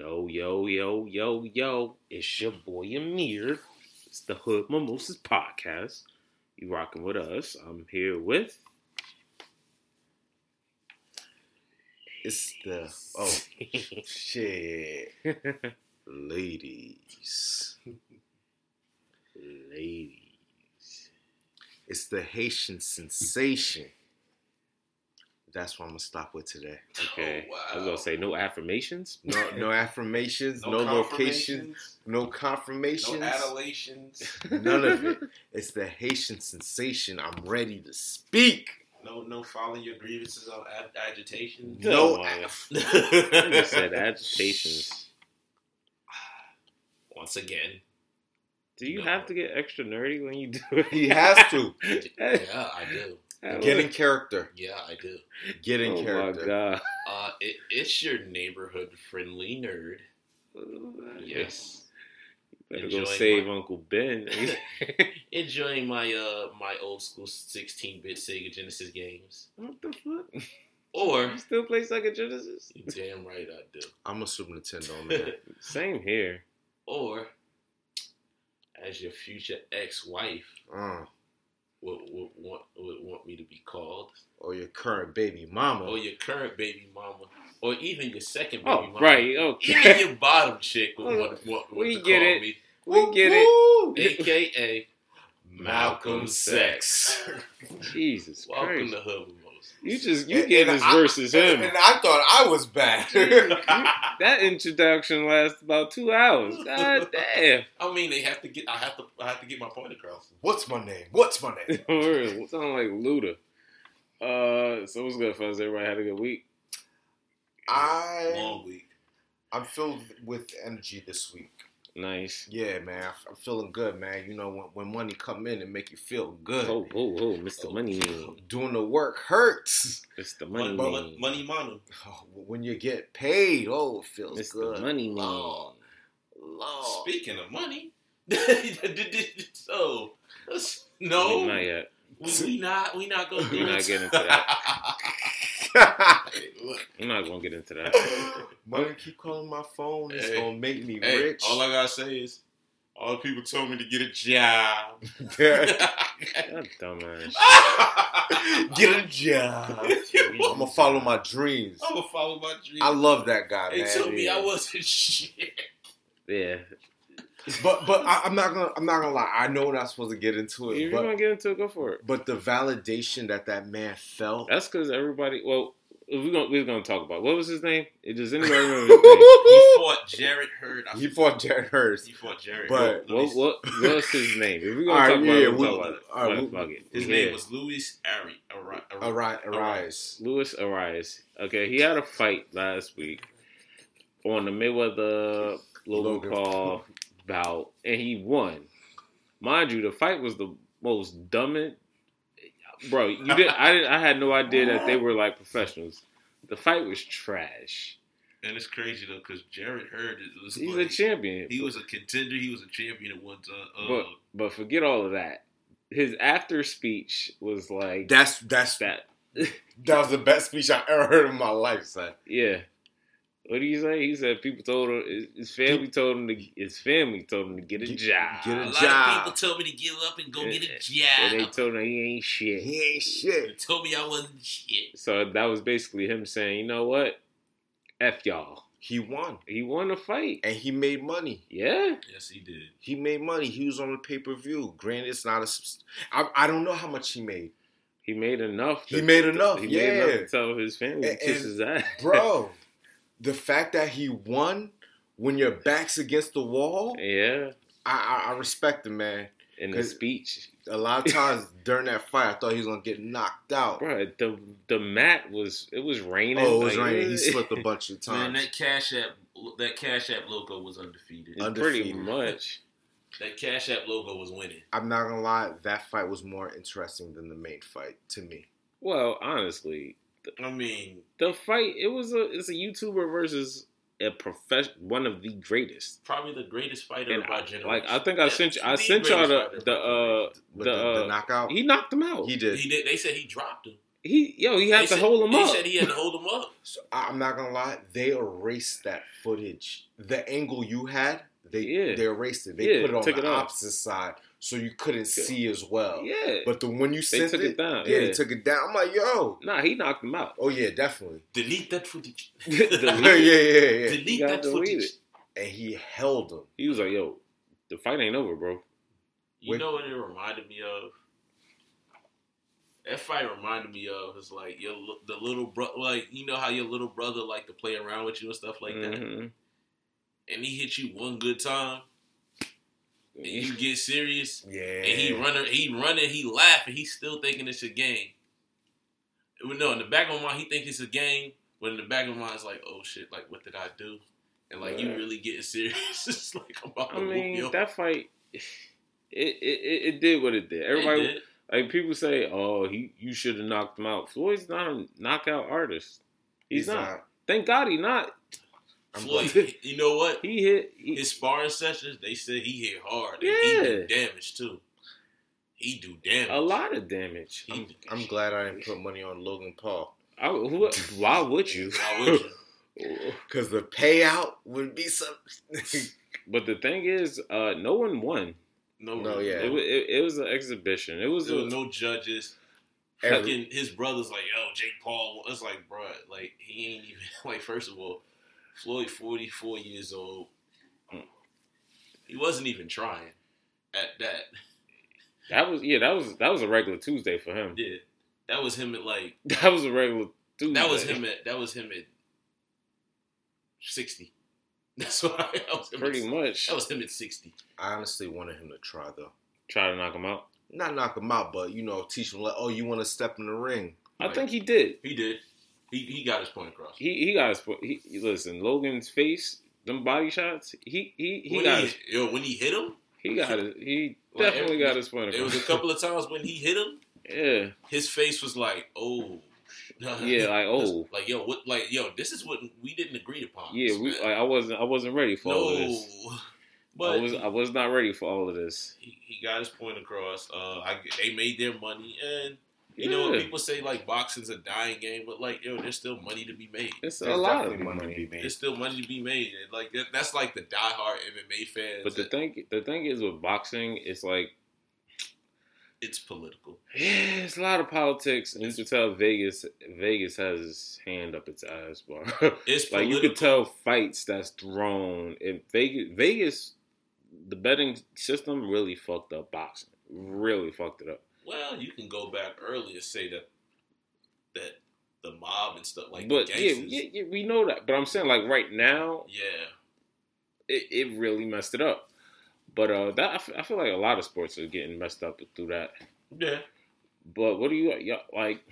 Yo, yo, yo, yo, yo. It's your boy Amir. It's the Hood Mimosas Podcast. You rocking with us. I'm here with It's the oh shit, ladies. ladies. It's the Haitian sensation. That's what I'm gonna stop with today. Oh, okay. Oh, I was gonna say no affirmations. No, no affirmations, no, locations? No, confirmations, no no adulations, none of it. It's the Haitian sensation. I'm ready to speak. no no filing your grievances on ag- agitation. No, No, uh, aff- I said agitations. Once again, Do you No. have to get extra nerdy when you do it? he has to yeah, I do. Get in character. Yeah, I do. Get in oh character. my god. Uh, it, it's your neighborhood friendly nerd. Yes, Better go Enjoying save my- Uncle Ben. enjoying my uh my old school 16 bit Sega Genesis games. what the fuck? Or You still play Sega Genesis? damn right I do. I'm a Super Nintendo man. Same here. Or as your future ex wife Uh, would, would want would want me to be called. or your current baby mama. or your current baby mama, or even your second oh, baby Oh, mama. right. Okay. Even your bottom chick would want, want, want We to get call it. me, we get it. Aka Malcolm Sex. Jesus Welcome Christ. to Hood Mimosas. You just you And- gave and us I- versus him. And, and I thought I was bad. that introduction lasts about two hours. God damn. I mean, they have to get. I have to. I have to get my point across. What's my name? What's my name? Word, Sound like Luda. Uh, so what's good, fellas? Everybody had a good week. I Long week. I'm filled with energy this week. Nice. Yeah, man, I'm feeling good, man. You know when, when money come in and make you feel good. Oh, oh, oh, Mr. Oh. Money Man. Doing the work hurts. Mr. Money Money, Man. money, money, Oh, when you get paid, oh, it feels Mr. good. Money Man. Lord, Lord. Speaking of money, so no, Not yet. we, we not. We not gonna do We not it. getting into that. I'm not gonna get into that. money keep calling my phone. It's Hey, gonna make me Hey, rich. all I gotta say is, all the people told me to get a job. Dumbass. get a job. I'm gonna follow my dreams. I'm gonna follow my dream. I love that guy, They man. told me I wasn't shit. Yeah. But but I, I'm not gonna I'm not gonna lie. I know we're not supposed to get into If it, you're but gonna get into it, go for it. but the validation that that man felt. That's because everybody. Well, we're gonna we're gonna talk about what was his name? Does anybody remember his name? He fought Jarrett Hurd. I He fought Jarrett Hurst. He fought Jarrett. But- Hurd. What what what's his name? If we're gonna All right, talk about yeah, it, we'll we- talk about it. all right, Fuck, fuck it. His Yeah. name was Luis Ari. Ari. Ari. Arise, arise. Luis Arias. Okay, he had a fight last week on the Mayweather Logan Logan. Paul bout, and he won. Mind you, the fight was the most dumbest. Bro, you did. I didn't. I had no idea that they were like professionals. The fight was trash. And it's crazy though, because Jarrett Hurd was He's like, a champion. He was a contender. He was a champion at one time. Uh, But but forget all of that. His after speech was like That's that's that. that was the best speech I ever heard in my life, son. Yeah. What do you say? He said people told him his- his family told him to his family told him to get a Get- job. get a a lot job. of people told me to give up and go Yeah. get a and they told him he ain't shit. He ain't They shit. told me I wasn't shit. So that was basically him saying, you know what? F y'all. He won, He won the fight. and he made money. Yeah. Yes, he did. He made money. He was on the pay per view. Granted, it's not a. subs- I, I don't know how much he made, He made enough. He made enough, He yeah. made enough to tell his family to And- kiss and- his ass. bro. the fact that he won when your back's against the wall, yeah. I, I, I respect him, man. In the 'Cause- speech. A lot of times during that fight, I thought he was gonna get knocked out. Bro, the the mat was it was raining. Oh, it was like, raining. He slipped a bunch of times. Man, times. that Cash App, that Cash App logo was undefeated. Pretty much. That Cash App logo was winning. I'm not gonna lie, that fight was more interesting than the main fight to me. Well, honestly, I mean, the fight it was a it's a YouTuber versus a profession one of the greatest. probably the greatest fighter And of I, our generation. like I think I sent you I sent y'all the fighter the uh But the, the, the uh knockout, he knocked him out. he did. He did. They said he dropped him. He yo, he had They to said- hold him they up. said he had to hold him up. So, I- I'm not gonna lie, they erased that footage. The angle you had, they Yeah. they erased it. They Yeah, put it on the it off. opposite side, so you couldn't see as well. yeah, But the when you They sent took it, it down, yeah, yeah. they took it down. I'm like, yo, nah, he knocked him out. oh yeah, definitely. Delete that footage. Delete yeah, yeah, yeah, yeah. Delete You that delete footage. it. And he held him. He was like, "Yo, the fight ain't over, bro." You Wait. know what it reminded me of? That fight reminded me of is like your the little bro, like you know how your little brother like to play around with you and stuff like that, Mhm. and he hit you one good time, and you get serious, Yeah. and he running, he running, he laughing, he's still thinking it's a game. No, in the back of my mind, he thinks it's a game, but in the back of my mind, it's like, oh shit, like what did I do? And like you really getting serious? it's like I'm about I mean, that fight, it, it it did what it did. Everybody, It did. like people say, "Oh, he you should have knocked him out." Floyd's not a knockout artist. He's, not. Thank God he not. I'm Floyd, glad- you know what? He hit. He, his sparring sessions, they said he hit hard. And Yeah. he do damage too. He do damage. a lot of damage. He I'm, I'm glad I didn't put money on Logan Paul I, who, why would you? Why would you? because the payout would be some. but the thing is, uh, no one won. No, No, yeah. It, it, it was an exhibition. It was, There a, no judges. Every- Fucking his brother's like, yo, Jake Paul. It's like, bro, like he ain't even like. First of all, Floyd, forty four years old. He wasn't even trying at that. that was yeah. That was that was a regular Tuesday for him. Yeah, that was him at like. That was a regular Tuesday. That was him at. That was him at sixty. That's why that was him Pretty at, much. That was him at sixty. I honestly wanted him to try though. Try to knock him out. Not knock him out, but you know, teach him like, oh, you want to step in the ring. I Like- think he did. He did. He he got his point across. He he got his. He, he- listen. Logan's face, them body shots. He he he when got he, his, yo, when he hit him, he got it. he definitely it- got his point. Across. There was a couple of times when he hit him, Yeah, his face was like, oh, yeah, like oh like yo, what, like yo, this is what we didn't agree upon. yeah. We like, I wasn't I wasn't ready for all of this. but I was I was not ready for all of this. he, he got his point across. Uh, I, they made their money, and you know Yeah. what people say like boxing's a dying game, but like yo, there's still money to be made. It's a There's lot of definitely money. to be made. There's still money to be made, and like that, that's like the diehard MMA fans. But the that- thing the thing is with boxing, it's like it's political. yeah, it's a lot of politics, and you can tell Vegas Vegas has his hand up its ass, bro. It's like political. you could tell fights that's thrown in Vegas. Vegas, the betting system really fucked up boxing. Really fucked it up. Well, you can go back early and say that that the mob and stuff like but yeah, yeah, yeah, we know that. But I'm saying like right now, yeah. it, it really messed it up. But uh, that I f- I feel like a lot of sports are getting messed up through that. Yeah. But what do you y'all- like?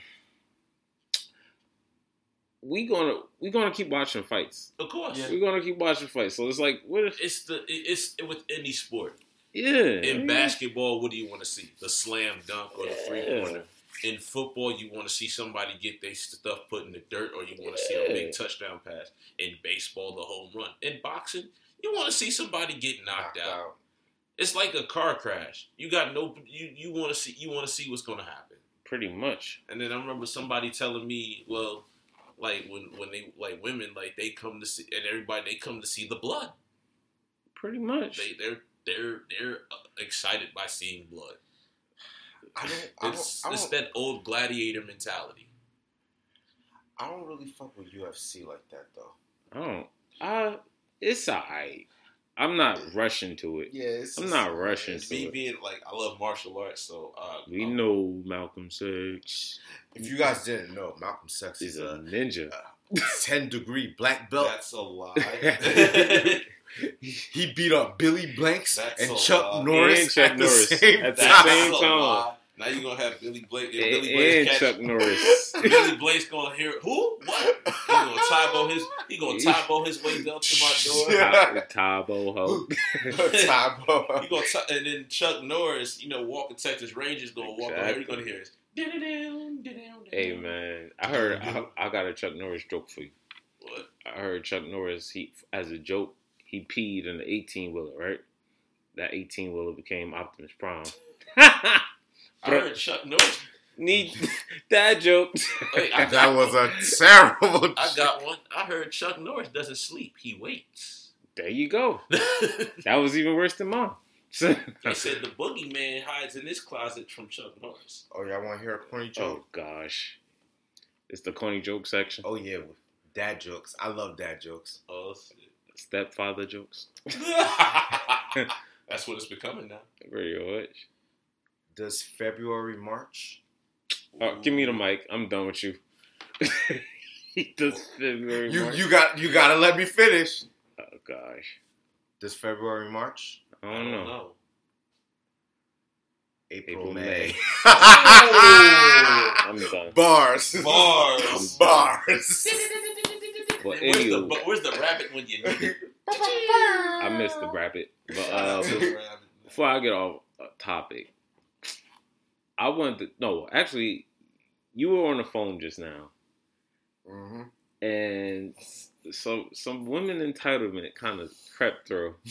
We gonna we gonna keep watching fights. Of course. yeah. We're gonna keep watching fights. So it's like what if It's the it's with any sport. Yeah In basketball, what do you want to see? The slam dunk or the three Yeah. pointer. In football, you want to see somebody get their stuff put in the dirt, or you want to see a big touchdown pass. In baseball, the home run. In boxing, you want to see somebody get knocked, Knocked out. out. It's like a car crash. You got no. You you want to see you want to see what's going to happen. pretty much. And then I remember somebody telling me, well, like when when they like women like they come to see and everybody they come to see the blood. Pretty much. They they're they're they're uh, excited by seeing blood. I don't. I It's don't. I don't, that old gladiator mentality. I don't really fuck with UFC like that though. I don't. I it's alright. I'm not rushing to it. Yeah, it's. I'm not rushing it's- to Me it. being like I love martial arts, so uh, We um, know Malcolm Six If you guys didn't know, Malcolm Sex is is a a ninja. ten degree black belt. That's a lie. He beat up Billy Blanks That's and Chuck lie. Norris And Chuck at Norris the same at the time. same time. Now you're gonna have Billy Blake and And, Billy Blake and catch Chuck Norris. Billy Blake's gonna hear who? What? He gonna Tae Bo his he gonna Tae Bo his way down to my door. Yeah. Tae Bo Ho. Tae Bo. You gonna t- and then Chuck Norris, you know, Walker Texas Rangers gonna walk over. You're gonna hear is "Da-da-down, Hey man, I heard I, I got a Chuck Norris joke for you. What? I heard Chuck Norris he as a joke he peed in the 18 wheeler, right? That 18 wheeler became Optimus Prime. I heard Chuck Norris. Need dad jokes. Wait, I That was a terrible. I got one. I heard Chuck Norris doesn't sleep; he waits. there you go. That was even worse than mine. said the boogeyman hides in this closet from Chuck Norris. Oh, y'all want to hear a corny oh, joke? oh gosh, it's the corny joke section. Oh, yeah, dad jokes. I love dad jokes. Oh, shit. Stepfather jokes. That's what it's becoming now. Very much. Does February March? Oh, give me the mic. I'm done with you. Does February You March- you got you got to let me finish. Oh gosh, Does February March? I don't know. April, April, May. May. Oh! I'm done. Bars. Bars. Bars. But Where's the, but where's the rabbit when you need it? I missed the rabbit. But Shout uh, out to the rabbit. before I get off uh, topic, I wanted to no. Actually, you were on the phone just now, hmm and some some women entitlement kind of crept through.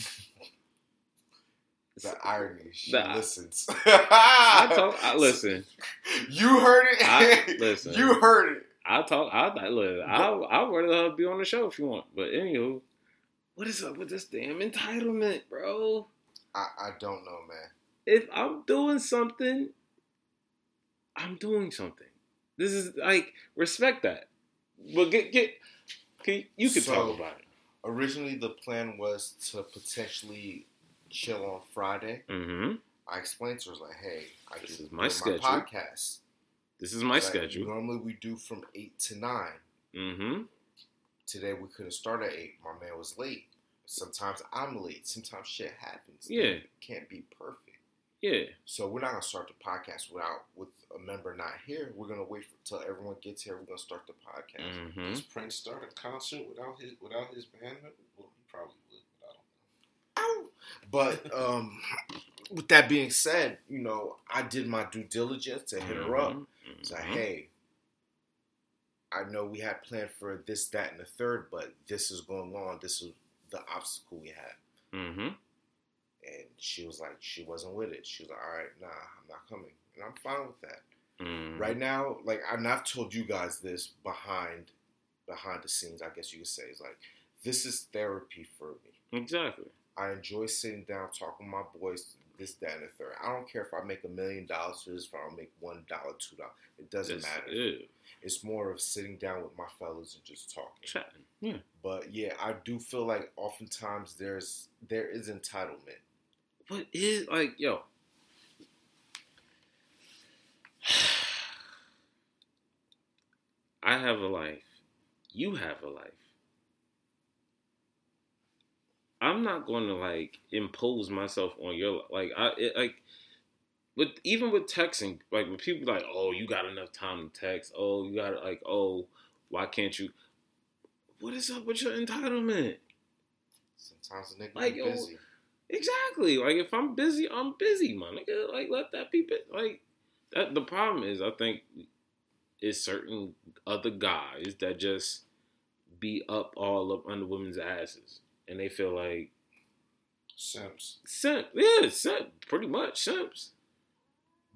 The irony. She The- listens. I talk. I listen. You heard it. I- listen. You heard it. I talk. I I- look. I'll I'll rather be on the show if you want. But anywho, what is up with this damn entitlement, bro? I, I don't know, man. If I'm doing something, I'm doing something. This is like respect that. But get get. Can, you can So- talk about it. Originally, the plan was to potentially chill on Friday. Mm-hmm. I explained to her, like, hey, I This is my do schedule. podcast. This is my Like, schedule. Normally, we do from 8 to 9. Mm-hmm. Today, we couldn't start at 8. My man was late. Sometimes I'm late. Sometimes shit happens. Yeah. It can't be perfect. Yeah. So we're not gonna start the podcast without with a member not here. We're gonna wait until everyone gets here. We're gonna start the podcast. Mm-hmm. Does Prince start a concert without his without his band? Well, he probably would. But I don't know. But um, with that being said, you know, I did my due diligence to hit her up. Mm-hmm. Say, hey, I know we had planned for this, that, and the third, but this is going on. This is the obstacle we had. Mm-hmm. And she was like, she wasn't with it. She was like, all right, nah, I'm not coming. And I'm fine with that. Mm-hmm. Right now, like, and I've told you guys this behind behind the scenes, I guess you could say, is like, this is therapy for me. Exactly. I enjoy sitting down, talking with my boys, this, that, and the third. I don't care if I make a million dollars for this, if I don't make one dollar, two dollars. It doesn't matter. it. It's more of sitting down with my fellows and just talking. Chatting. Yeah. But yeah, I do feel like oftentimes there's there is entitlement. What is like, yo? I have a life. You have a life. I'm not going to like impose myself on your like I it, like with even with texting like when people like oh you got enough time to text oh you got like oh why can't you what is up with your entitlement Sometimes a nigga Like, yo, busy. Exactly. Like if I'm busy, I'm busy, my nigga. Like let that be bit. Like that. The problem is, I think, is certain other guys that just be up all up under women's asses, and they feel like Simps. simp. Yeah, simp. Pretty much simps.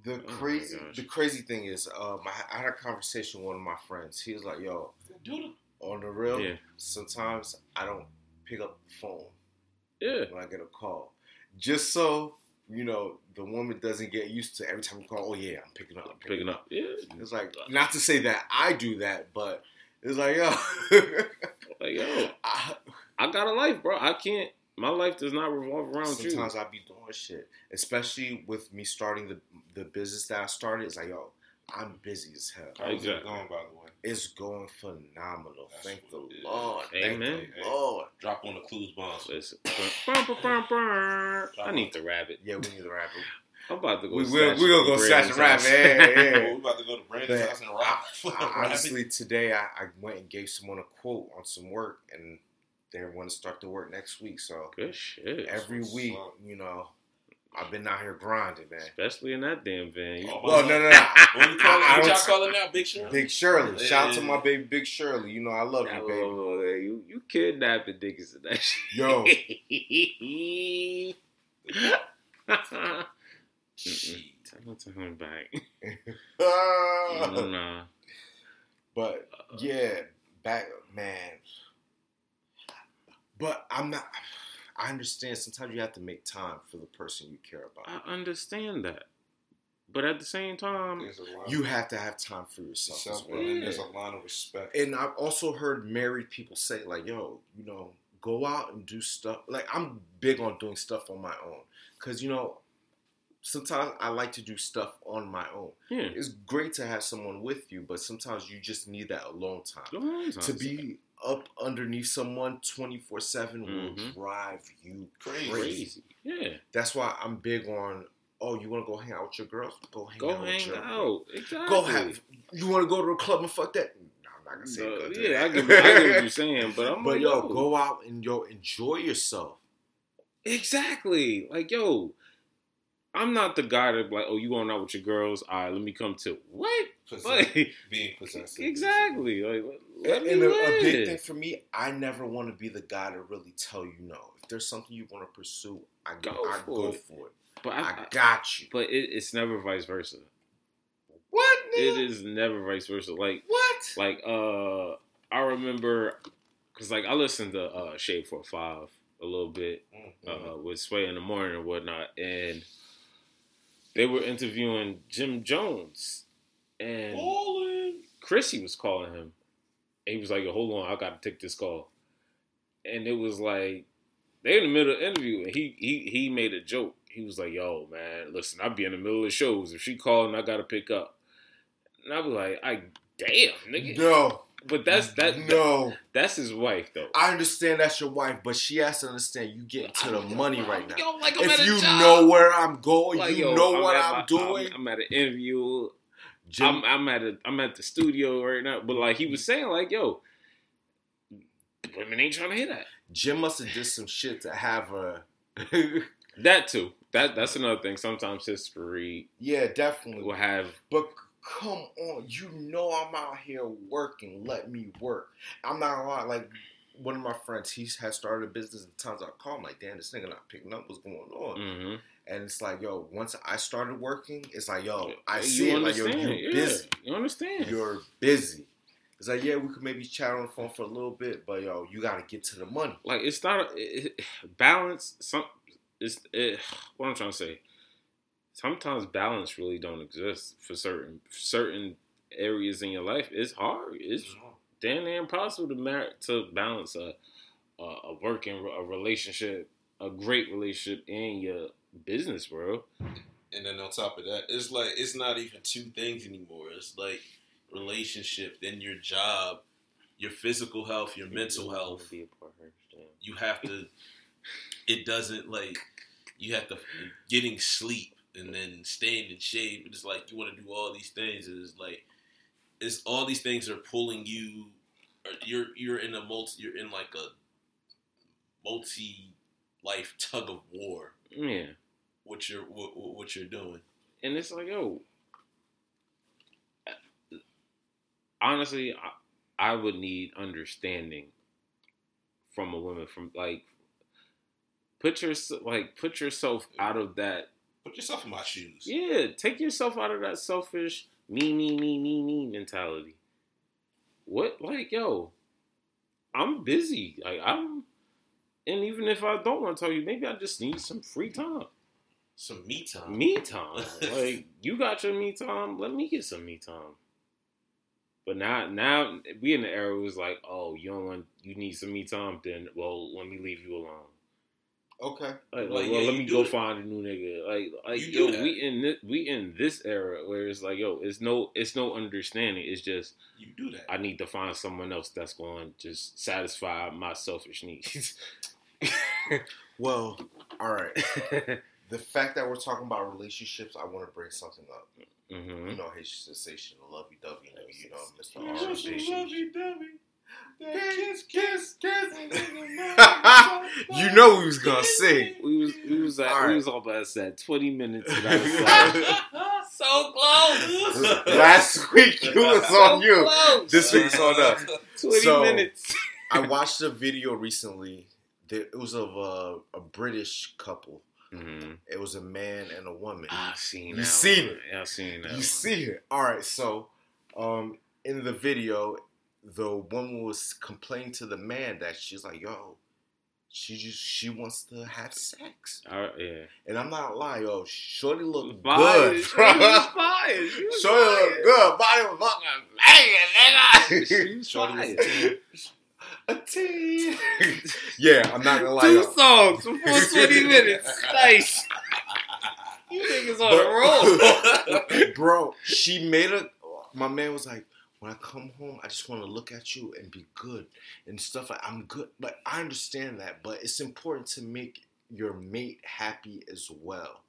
The Oh crazy gosh. the crazy thing is, um, I, I had a conversation with one of my friends. He was like, "Yo, on the real, Yeah. sometimes I don't pick up the phone Yeah. when I get a call, just so you know the woman doesn't get used to every time you call. Oh yeah, I'm picking up, I'm Picking up. Yeah. It's like not to say that I do that, but it's like yo, Like yo, I, I got a life, bro. I can't. My life does not revolve around sometimes you. Sometimes I be doing shit, especially with me starting the the business that I started. It's like yo, I'm busy as hell. it Exactly. going, by the way? It's going phenomenal. That's Thank the what it is. Lord. Amen. Thank the Lord. Drop on the clues bombs. Listen. I need the rabbit. Yeah, we need the rabbit. I'm about to go. We snatch will. it We gonna go snatch Brandon's and rap. house. Yeah, yeah. we about to go to Brandon's But house and rock. for rabbit. Honestly, today I, I went and gave someone a quote on some work, and they want to start the work next week. So Good shit. every what's week, up. you know, I've been out here grinding, man. Especially in that damn van. Oh, Well, no, no, no. What, we call it? What y'all call it now? Big Shirley? Big Shirley. Shout out to my baby, Big Shirley. You know I love you, baby. Oh, you you kidnapping niggas and that shit. Yo. Shit. Send it to him back. Ah. nah. But yeah, back man. But I'm not. I understand. Sometimes you have to make time for the person you care about. I understand that. But at the same time, There's a line. You have to have time for yourself as Self, well. and there's a line of respect. And I've also heard married people say, like, yo, you know, go out and do stuff. Like, I'm big on doing stuff on my own. Because, you know, sometimes I like to do stuff on my own. yeah. It's great to have someone with you, but sometimes you just need that alone time. Go on, To son. be up underneath someone 24 7 will Mhm. drive you Crazy. crazy. Yeah. That's why I'm big on, oh, you want to go hang out with your girls? Go hang Go out with hang your out. Exactly. Go have. You want to go to a club and fuck that? No, I'm not gonna say No, go yeah, I get, I get what you're saying, but I'm but yo, go out and yo enjoy yourself. Exactly. Like, yo, I'm not the guy that like, oh, you going out with your girls? All right, let me come to what? Like, being possessive. exactly. Like, let And, me and a, a big thing for me, I never want to be the guy to really tell you no. If there's something you want to pursue, I Go I for go it. for it. But I, I, got you. but it, it's never vice versa. What? It nigga? is never vice versa. Like, What? like uh, I remember, cause like I listened to uh Shade 45 a little bit. Mhm. uh, with Sway in the morning and whatnot, and they were interviewing Jim Jones, and Chrissy was calling him. And he was like, "Hold on, I got to take this call," and it was like they in the middle of the interview, and he he he made a joke. He was like, "Yo, man, listen, I'd be in the middle of shows. If she calling, I gotta pick up." And I was like, "I damn, nigga." No. But that's that. No. That's his wife, though. I understand that's your wife, but she has to understand you get to the money right now. Yo, like I'm If you know where I'm going, Like, you yo, know what I'm, my- doing. I'm, I'm at an interview. Jim, I'm, I'm at a, I'm at the studio right now. But like he was saying, like yo, women ain't trying to hear that. Jim must have did some shit to have a. That too. That that's another thing. Sometimes history yeah, definitely. will have. But come on, you know I'm out here working. Let me work. I'm not gonna lie. Like one of my friends, he has started a business, and times I call him like, "Damn, this nigga not picking up. What's going on?" hmm And it's like, yo, once I started working, it's like, yo, I You see it. Like, yo, you're yeah. busy. You understand? You're busy. It's like, yeah, we could maybe chat on the phone for a little bit, but yo, you gotta get to the money. like it's not a, it- balance. Some it's it, what I'm trying to say. Sometimes balance really don't exist for certain certain areas in your life. It's hard. It's damn near impossible to mar- to balance a a, a working a relationship, a great relationship, and your business, bro. And then on top of that, it's like it's not even two things anymore. It's like relationship, then your job, your physical health, your mental health. Be a part of her, damn. You have to. It doesn't like you have to getting sleep and then staying in shape. It's like you want to do all these things. and It's like it's all these things are pulling you. You're you're in a multi. You're in like a multi life tug of war. Yeah, What you're what, what you're doing. and it's like, yo, honestly, I, I would need understanding from a woman. From like, put your like put yourself out of that Put yourself in my shoes. Yeah, take yourself out of that selfish me, me, me, me, me mentality. What, like, yo, I'm busy. Like, I'm, and even if I don't want to tell you, maybe I just need some free time. Some me time. Me time. like, you got your me time. Let me get some me time. But now, now we in the era was like, oh, you don't want, you need some me time. Then, well, let me leave you alone. Okay. Like, Like, like, yeah, well, let me go it. find a new nigga. Like, like yo, that. we in this, we in this era where it's like, yo, it's no, it's no understanding. It's just You do that. I need to find someone else that's going to just satisfy my selfish needs. Well, all right. the fact that we're talking about relationships, I want to bring something up. hmm You know, his sensation, lovey dovey, you know, Mr. R. Station. Kiss, kiss, you know we was gonna sing. We was, we was, at, All we right. was all about that twenty minutes. And I so close. Last week it was on you. close. This week's on us. Twenty So- minutes. I watched a video recently. That it was of a, a British couple. Mm-hmm. It was a man and a woman. I've seen You that. seen one. it. Yeah, I've seen that. You one. see it. All right. So, um, in the video, the woman was complaining to the man that she's like, "Yo, she just she wants to have sex," right, yeah. and I'm not lying, yo. Shorty look Fire. good. She was fire. She was Shorty fire. good. Body was fucking She banging, was Shorty was fire. a 10. A teen. yeah, I'm not gonna lie. Two yo. songs for 20 minutes. Nice. You niggas on a roll. bro. She made a. My man was like, when I come home, I just want to look at you and be good and stuff. Like I'm good, but I understand that. But it's important to make your mate happy as well.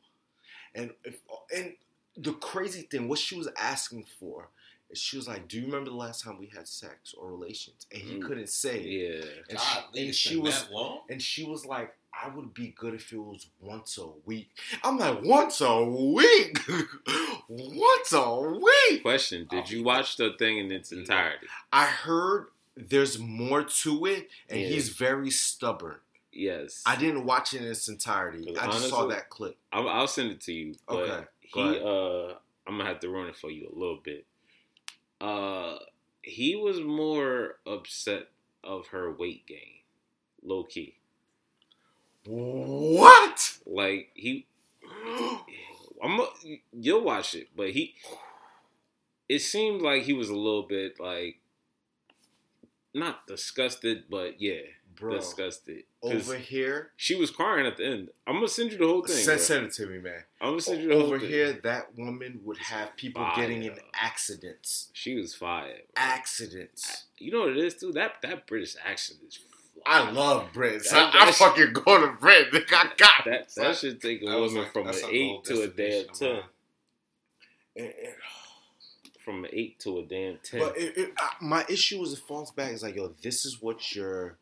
And if and the crazy thing, what she was asking for, is she was like, "Do you remember the last time we had sex or relations?" And he Mm. couldn't say. Yeah. And God, she, and she was long. and she was like, I would be good if it was once a week. I'm like, once a week? once a week? Question: Did you watch the thing in its entirety? I heard there's more to it, and Yeah. he's very stubborn. Yes. I didn't watch it in its entirety. I just saw that clip. I'll, I'll send it to you. Okay, He, uh, I'm gonna have to run it for you a little bit. Uh, he was more upset of her weight gain, low key. What? Like he, I'm. a- You'll watch it, but he. It seemed like he was a little bit like, not disgusted, but yeah, Bro, disgusted. over here, she was crying at the end. I'm gonna send you the whole thing. send, send it to me, man. I'm gonna send you the whole Over thing. here, that woman would have people getting in accidents. she was fired. Accidents. You know what it is too? That that British accent is. I love Brits. That- I, I fucking go to Brit. Nigga, I got that. That should take a was woman like- from an eight goal to a damn ten. mine. it. It- From an eight to a damn ten. But it, it, I, my issue is it false back. It's like, yo, this is what your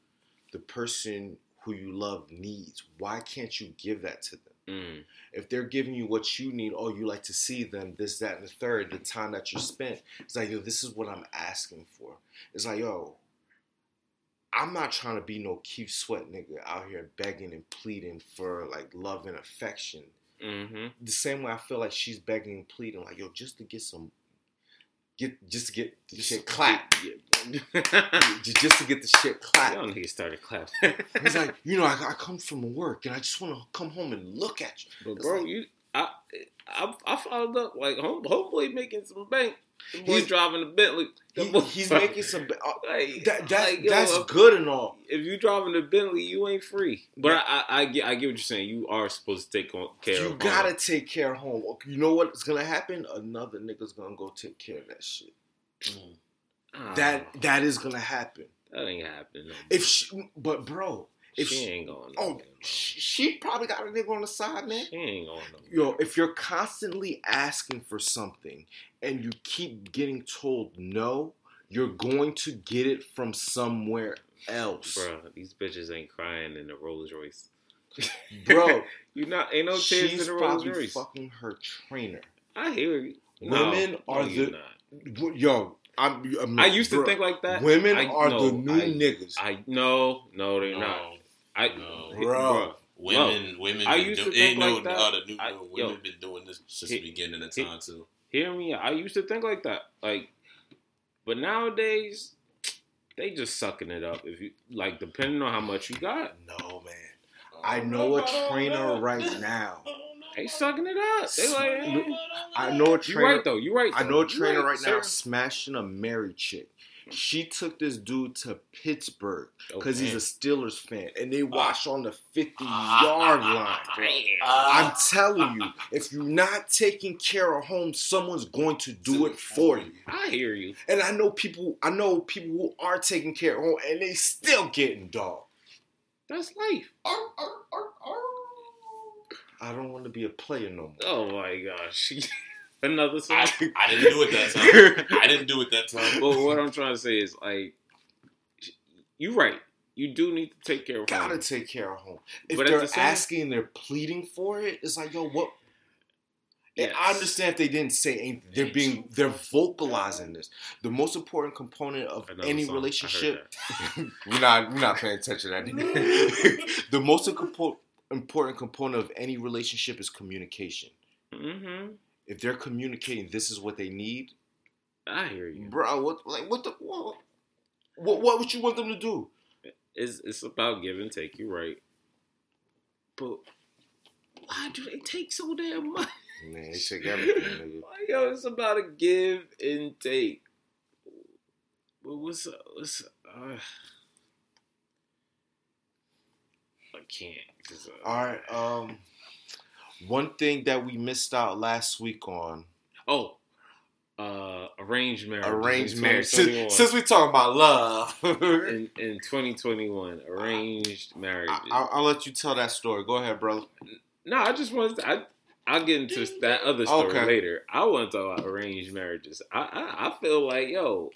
the person who you love needs. Why can't you give that to them? Mm. If they're giving you what you need, oh, you like to see them, this, that, and the third, the time that you spent, it's like, yo, this is what I'm asking for. It's like, yo, I'm not trying to be no Keith Sweat nigga out here begging and pleading for like love and affection. hmm The same way I feel like she's begging and pleading, like, yo, just to get some, get just to get the shit clapped, Ju- just to get the shit clapped. Y'all niggas started clapping. He's like, you know, I, I come from work and I just want to come home and look at you. but It's bro, like- you, I, I, I followed up like home, homeboy making some bank. He's- driving a Bentley. He- he's making some. Uh, like, that, that, like, that's if- good and all. If you driving a Bentley, you ain't free. But I, I, I get, I get what you're saying. You are supposed to take care of home. You gotta home. take care of home. You know what's gonna happen? Another nigga's gonna go take care of that shit. Ah, That that is gonna happen. that ain't happening. No. If she, but bro, if she she, ain't going. oh, she, probably got a nigga on the side, man. she ain't going. Nowhere. Yo, if you're constantly asking for something and you keep getting told no, you're going to get it from somewhere else, Bro, these bitches ain't crying in the Rolls Royce. bro. You not ain't no tears she's in the Rolls probably Royce. fucking her trainer. I hear you. Women no, are no, the- not. Yo, I'm. I'm I used to think like that. Women I- are no, the new I- niggas. I no, no, they're No, not. I, No. Bro. women, women. I used do- to think ain't no, like that. uh, new, I- no, yo. women been doing this since He- the beginning of he- time too. hear me. I used to think like that. Like, but nowadays, they just sucking it up. If you like, depending on how much you got, no man. I know a trainer right now. they sucking it up. They like, eh. I know a trainer. you trainer. right though. You right. I know a You trainer right now sir. smashing a married chick. She took this dude to Pittsburgh because he's a Steelers fan, and they watch on the 50 yard line. bro. Ah. I'm telling you, if you're not taking care of home, someone's going to do it for you. I hear you. And I know people, I know people who are taking care of home, and they still getting dog. That's life. I don't want to be a player no more. Oh my gosh. Another song. I, I didn't do it that time. I didn't do it that time. But what I'm trying to say is like, you're right. You do need to take care of Gotta home. take care of home. If But they're the same- asking, they're pleading for it. It's like, yo, what? And Yes. I understand if they didn't say anything. They're being, they're vocalizing this. The most important component of Another any song. Relationship. that. we're not, we're not paying attention to that. the most compo- important component of any relationship is communication. Mm-hmm. If they're communicating, this is what they need, I hear you. bro. What like what the what what, what would you want them to do? It's it's about give and take. You're right. But why do they take so damn much? Man, they take everything, nigga. Yo, it's about a give and take. But what's up? what's uh, I can't. 'cause, uh, All right. Um, one thing that we missed out last week on Oh, uh, arranged marriage. arranged marriage. Since, since we talking about love, in, in 2021, arranged marriages. I, will let you tell that story. Go ahead, bro. no, I just wanted to, I, I'll get into that other story Okay. later. I want to talk about arranged marriages. I, I, I feel like, yo,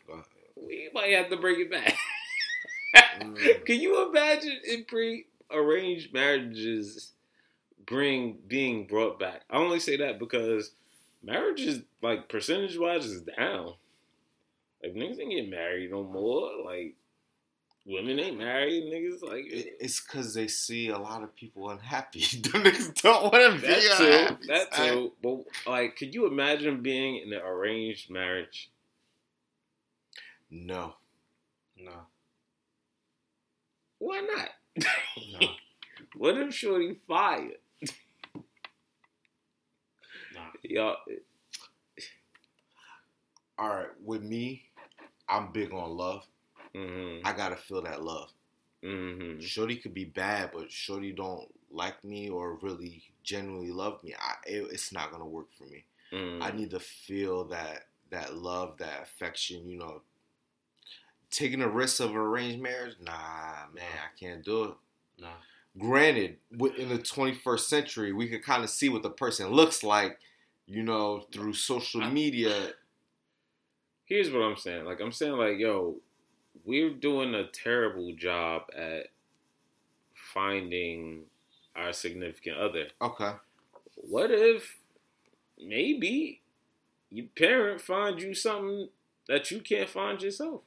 we might have to bring it back. Mm. Can you imagine in pre arranged marriages bring being brought back? I only say that because marriage is like percentage wise, is down. Like niggas ain't get married no more. Like women ain't married. Niggas like It- It's because they see a lot of people unhappy. Them niggas don't want to be that unhappy. too. That too. But like, could you imagine being in an arranged marriage? No. No. Why not? No. What if Shorty fired? Nah. Y'all, All right. With me, I'm big on love. mm-hmm, I gotta feel that love. mm-hmm. Shorty could be bad, but Shorty don't like me or really genuinely love me. I, it, it's not gonna work for me. mm I need to feel that that love, that affection. You know, taking the risk of an arranged marriage. Nah, man, I can't do it. No. Granted, in the 21st century, we could kind of see what the person looks like. You know, through social media. Here's what I'm saying. Like I'm saying, like yo, we're doing a terrible job at finding our significant other. Okay. What if maybe your parent find you something that you can't find yourself?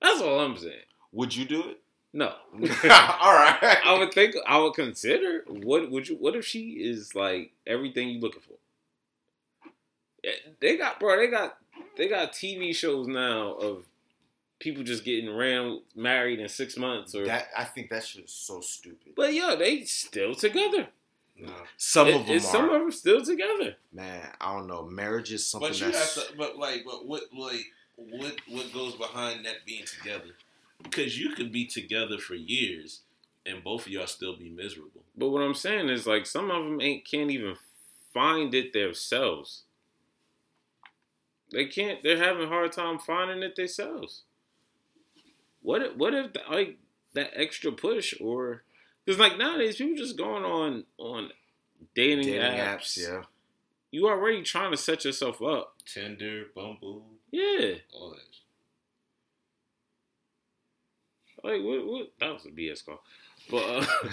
That's all I'm saying. Would you do it? No. All right. I would think I would consider what would you what if she is like everything you looking for? Yeah, They got bro, they got they got TV shows now of people just getting ran married in six months or That I think that shit is so stupid. but yo, they still together. No. Some It- of them it's- are. some of them still together. Man, I don't know. Marriage is something But you that's. have to. But like, but what like what what goes behind that being together? Because you could be together for years, and both of y'all still be miserable. But what I'm saying is like some of them ain't can't even find it themselves. They can't. They're having a hard time finding it themselves. What if, what if like that extra push or because like nowadays people just going on on dating, dating apps. apps, yeah. You already trying to set yourself up. Tinder, Bumble, Yeah. all that. Like what? What? That was a BS call. But uh,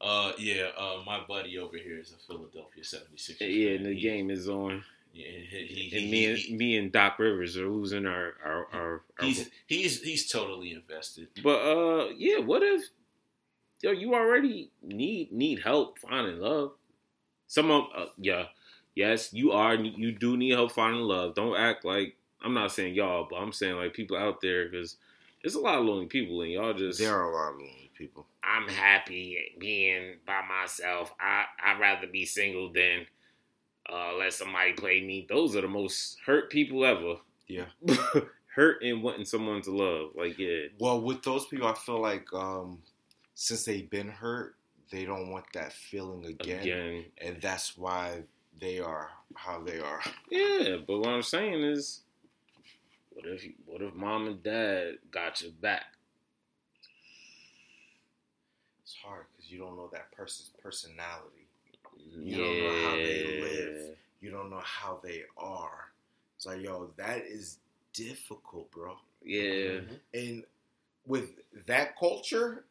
Uh, yeah. Uh, my buddy over here is a Philadelphia 76. yeah, and the game is on, Yeah, he, he, and me and he- me and Doc Rivers are losing our our our. our he's he's he's totally invested. But uh, yeah. What if yo you already need need help finding love? Some of uh, yeah, yes, you are. You do need help finding love. Don't act like I'm not saying y'all, but I'm saying like people out there because there's a lot of lonely people, and y'all just There are a lot of lonely people. I'm happy being by myself. I I'd rather be single than uh, let somebody play me. Those are the most hurt people ever. Yeah. hurt and wanting someone to love. Like yeah. Well, with those people, I feel like um, since they've been hurt, they don't want that feeling again, Again, and that's why they are how they are. Yeah, but what I'm saying is, what if what if mom and dad got your back? It's hard because you don't know that person's personality. You don't know how they live. You don't know how they are. It's like, yo, that is difficult, bro. Yeah, And with that culture,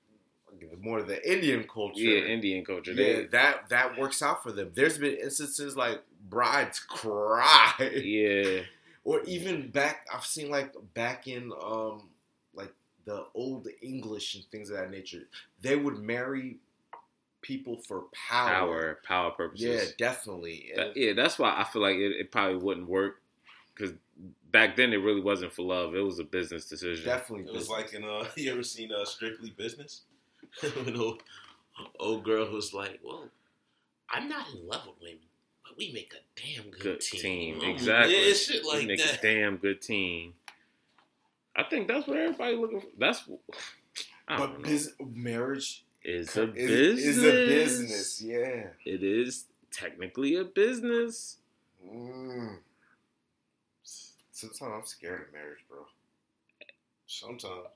more the Indian culture, yeah, Indian culture. yeah, They, that that works out for them. There's been instances like brides cry, yeah, or even back. I've seen like back in um like the old English and things of that nature. They would marry people for power. power, power purposes. Yeah, definitely. That- yeah, that's why I feel like it, it probably wouldn't work because back then it really wasn't for love. It was a business decision. definitely. It was like in uh, you ever seen uh, Strictly Business? when old old girl was like, "Well, I'm not in love with women, but we make a damn good, good team." team, exactly. Yeah, shit We like make that. a damn good team. I think that's what everybody looking for. That's I don't but know. bus- marriage It's a is, business. is a business. Yeah. It is technically a business. Mm. Sometimes I'm scared of marriage, bro. Sometimes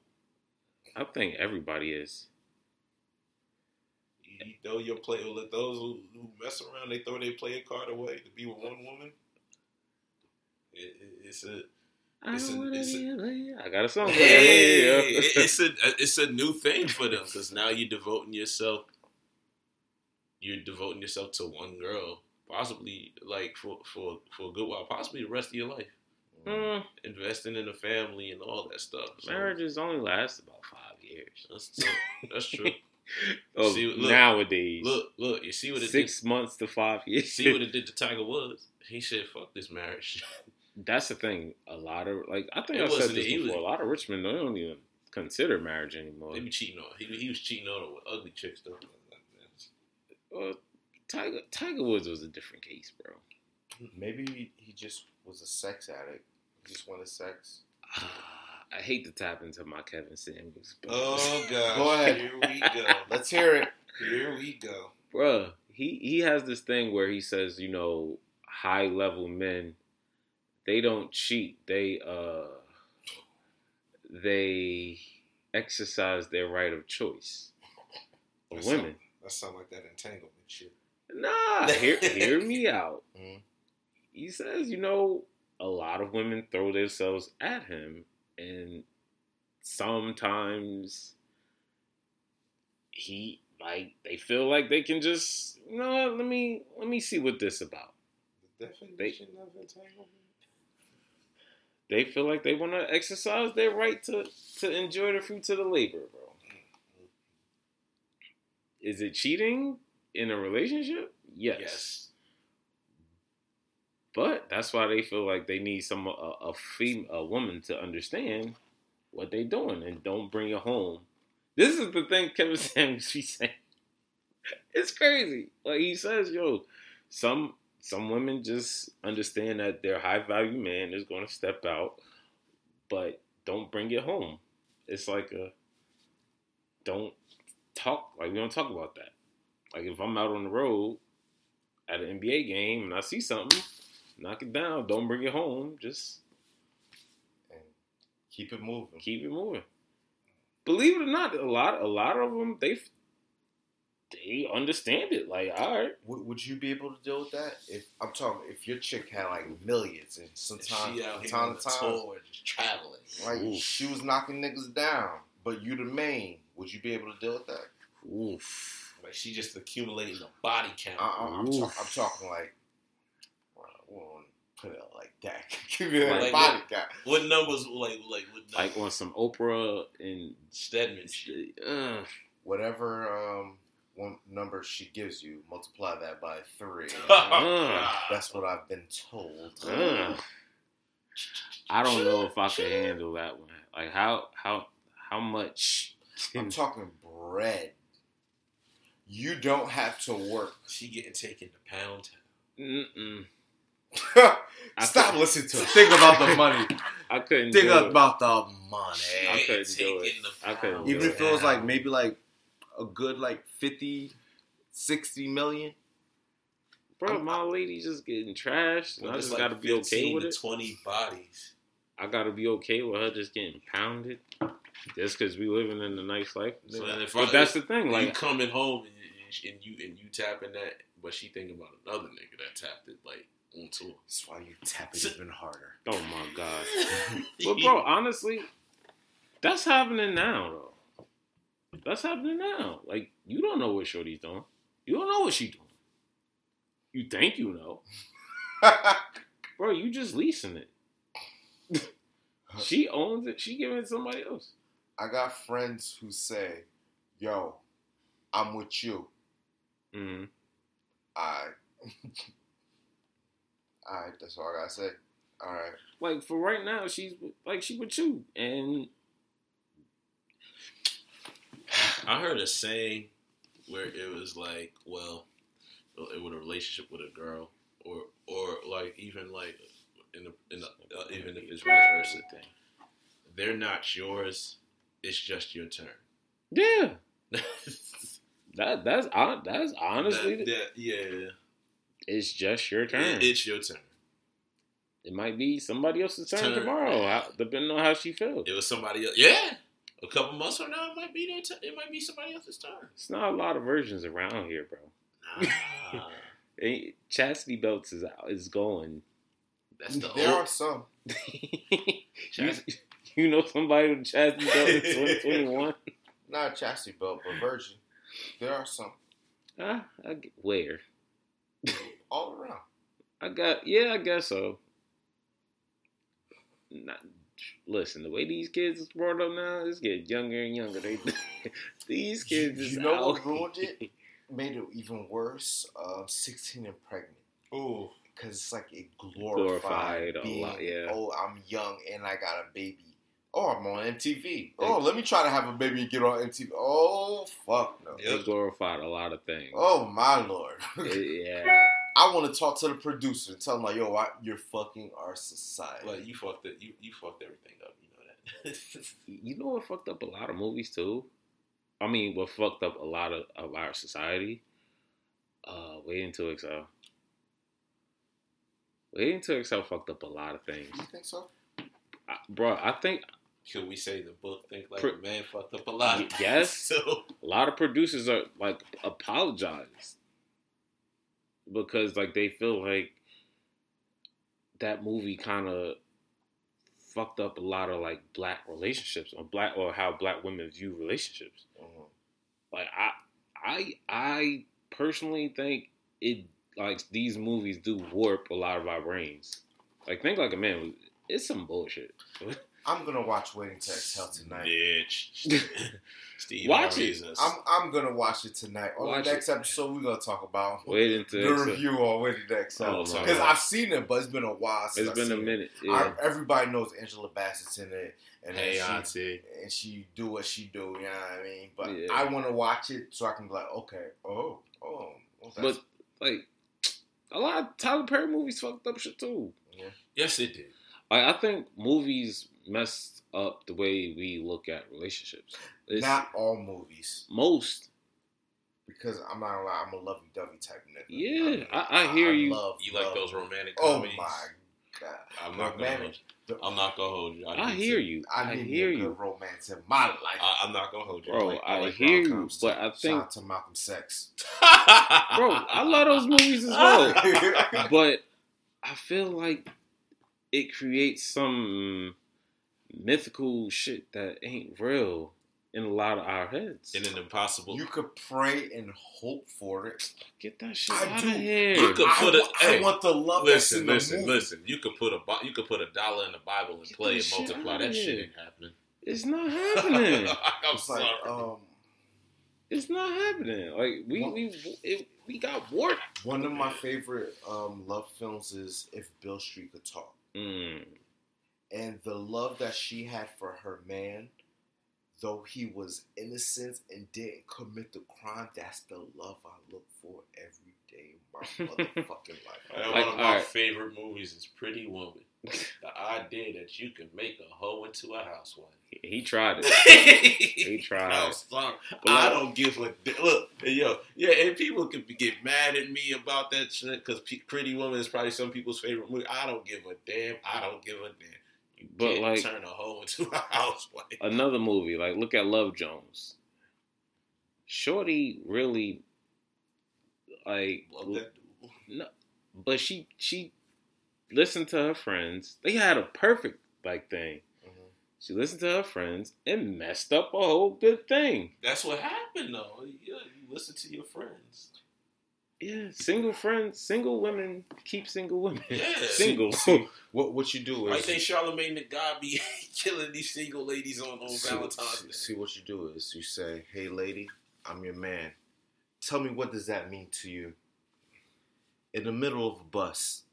I think everybody is. you, throw your play. Let those who, who mess around, they throw their player card away to be with one woman. It, it, it's a I It's a- don't wanna it's a- be a. I got a song. for Hey, that. Yeah. it's a it's a new thing for them because now you're devoting yourself. You're devoting yourself to one girl, possibly like for for for a good while, possibly the rest of your life. Mm, Investing in a family and all that stuff. So, marriages only last about five years. That's, that's true. Oh, See, look, nowadays, Look, look, you see what it six months to five years. See what it did to Tiger Woods. He said, "Fuck this marriage." That's the thing. A lot of like I think It I said this he was- before. a lot of rich men they don't even consider marriage anymore. they be cheating on. He, he was cheating on her with ugly chicks though. Well, Tiger Tiger Woods was a different case, bro. Maybe he- he just was a sex addict. He just wanted sex. I hate to tap into my Kevin Samuels, but Oh god! Go ahead. Here we go. Let's hear it. Here we go. bruh, he he has this thing where he says, you know, high level men, they don't cheat. They uh, they exercise their right of choice. That women, sound- that sound like that entanglement shit. Nah, hear, hear me out. Mhm. He says, you know, a lot of women throw themselves at him, and sometimes he like they feel like they can just, you know, let me let me see what this about. The definition of entanglement. They feel like they want to exercise their right to to enjoy the fruits of the labor, bro. Is it cheating in a relationship? Yes. Yes. But that's why they feel like they need some a, a fem a woman to understand what they're doing and don't bring it home. This is the thing Kevin Samuels be saying. It's crazy. Like he says, yo, some some women just understand that their high value man is going to step out, but don't bring it home. It's like a don't talk like we don't talk about that. Like if I'm out on the road at an NBA game and I see something, knock it down. Don't bring it home. Just And keep it moving. keep it moving. Believe it or not, a lot, a lot of them, they, they understand it. Like, all right, Would, would you be able to deal with that? If I'm talking, if your chick had like millions and sometimes she out time to time, tour, just traveling. like Oof. she was knocking niggas down, but you the main, would you be able to deal with that? oof. Like she just accumulating a body count. I, I, I'm, ta- Oof. I'm talking like, well, put it like that. Give me that Like body what? count. what numbers? Like like what numbers? Like on some Oprah and Stedman shit. uh, Whatever um, one number she gives you, multiply that by three. Uh. That's what I've been told. uh. I don't know if I could handle that one. Like how how how much? I'm talking bread. You don't have to work. She getting taken to pound town. Stop could- listening to it. Think about the money. I couldn't. Think do it. about the money. I couldn't do it. I couldn't pound do Even if it was like maybe like a good like 50, 60 million. Bro, my lady just getting trashed, and I just like gotta be okay with it. Twenty bodies. I gotta be okay with her just getting pounded, just because we living in a nice life. So if but I- that's the thing, you like coming home and, and you and you tapping that, but she thinking about another nigga that tapped it like on tour. That's why you tap it even harder. oh my god. But bro, honestly, that's happening now though. That's happening now. Like you don't know what Shorty's doing. You don't know what she's doing. You think you know, bro. You just leasing it. she owns it. She giving it to somebody else. I got friends who say, "Yo, I'm with you. Mm. Alright. Alright, that's all I gotta say. Alright. Like for right now, she's like she with you, and I heard a saying where it was like, well, it with a relationship with a girl, or or like even like in the, in the uh, even if it's vice versa, they're not yours. It's just your turn. yeah, that that's that's honestly, That- that- yeah, it's just your turn. it- it's your turn. It might be somebody else's turn, Turn. tomorrow, how, depending on how she feels. It was somebody else. Yeah, a couple months from now, it might be their. T- it might be somebody else's turn. It's not a lot of versions around here, bro. Nah, Ain't- Chastity belts is out, is going. that's the there are some. you, Chast- you know somebody with a chastity belt in 2021? Not a chastity belt, but virgin. There are some. Ah, I get, where? All around. I got yeah, I guess so. Not, listen, the way these kids is brought up now, it's getting younger and younger. They these kids You- is you know out. what ruined it? Made it even worse. Um, 16 and pregnant. Oh, Because it's like it glorified, Glorified a being, lot, yeah. oh, I'm young and I got a baby. Oh, I'm on MTV. Oh, let me try to have a baby and get on MTV. Oh, fuck no. They glorified a lot of things. Oh, my lord. It- yeah. I want to talk to the producer and tell him, like, yo, I, you're fucking our society. like you fucked it. You you fucked everything up. You know that. You know what fucked up a lot of movies too? I mean, what fucked up a lot of, of our society? Uh, Waiting to Exhale. Waiting to Exhale fucked up a lot of things. you think so? I, bro, I think Can we say the book think like Pro- man fucked up a lot? Y- yes. so a lot of producers are like apologize because like they feel like that movie kind of fucked up a lot of like black relationships or black or how black women view relationships. Mhm. Like I I I personally think it like these movies do warp a lot of our brains. Like think like a man. It's some bullshit. I'm going to watch Waiting to Exhale tonight. bitch. Steve Watch Harvey's it. a- I'm I'm gonna watch it tonight. On Watch the next it. episode, we're gonna talk about Wait until the Excel. review on Waiting to Exhale Oh, because no. I've seen it, but it's been a while since It's I've been a seen minute. It. Yeah. I, everybody knows Angela Bassett's in it, and then Hey, she, auntie. and she do what she do. You know what I mean? But Yeah. I want to watch it so I can be like, okay, oh, oh, well, But like a lot of Tyler Perry movies fucked up shit too. yeah. Yes, it did. Like I think movies messed up the way we look at relationships. It's not all movies most. because I'm not gonna lie, I'm a lovey-dovey type nigga. Yeah, I- I hear you. Love, You like those romantic Oh comedies? my god! I'm not gonna. Romantic. Hold you. I'm not gonna hold you. I need hear to- you. I I hear you, romance in my life. I, I'm not gonna hold you, bro. like- I like hear you, rom-coms, but I Shout think, out to Malcolm Sex. bro, I love those movies as well. but I feel like it creates some mythical shit that ain't real in a lot of our heads. in an impossible. you could pray and hope for it. Get that shit I out do. of here. You could put a- wa- I hey, want the love that's listen, the listen, movie. listen. You could put a you could put a dollar in the Bible and Get play and multiply. That shit here. ain't happening. It's not happening. I'm It's like, sorry. um, it's not happening. Like we What? we it, we got warped. one of my favorite um, love films is If Beale Street Could Talk. Mm. And the love that she had for her man, though he was innocent and didn't commit the crime, that's the love I look for every day in my motherfucking life. And Like, one of my alright. favorite movies is Pretty Woman. the idea that you can make a hoe into a housewife. He tried it. he tried. I'm sorry. But I like- don't give a look. Yo, yeah, and people could get mad at me about that shit because Pretty Woman is probably some people's favorite movie. I don't give a damn. I don't give a damn. But, can't like- turn a hoe into a housewife. Another movie, like look at Love Jones. Shorty really like Love that dude. but she she listened to her friends. They had a perfect like thing. Mhm. She listened to her friends and messed up a whole good thing. That's what happened though. Yeah, you listen to your friends. Yeah, single friends, single women keep single women. Yeah. single. See, what what you do is I is think Charlemagne the God be killing these single ladies on, on see, Valentine's see, Day. see what you do is you say, "Hey, lady, I'm your man. Tell me what does that mean to you? In the middle of a bus,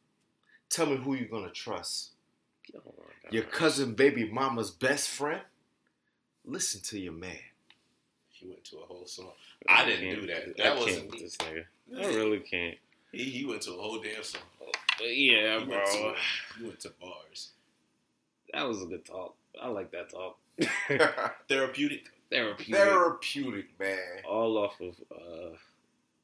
tell me who you're gonna trust. Oh. Your cousin, baby mama's best friend. Listen to your man. He went to a whole song. I didn't can't- do that. I That can't wasn't with me. this nigga. I really can't. He, he went to a whole damn song. Yeah, He bro. went, to, he went to bars. That was a good talk. I like that talk. Therapeutic. Therapeutic. Therapeutic, man. All off of uh,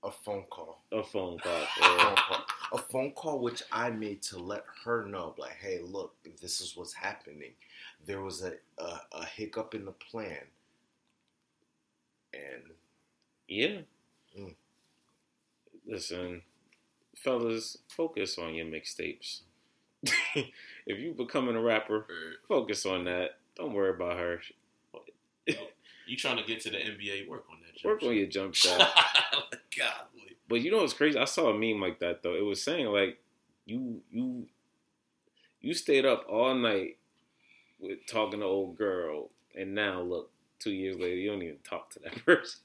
A phone call. a phone call. A phone call. A phone call which I made to let her know, like, hey, look, this is what's happening. There was a, a, a hiccup in the plan. And Yeah. Listen, fellas, focus on your mixtapes. if you becoming a rapper, focus on that. Don't worry about her. You trying to get to the NBA? Work on that. Work on your jump shot. Oh Godly. But you know what's crazy? I saw a meme like that though. It was saying like you you you stayed up all night with talking to old girl, and now look, two years later, you don't even talk to that person.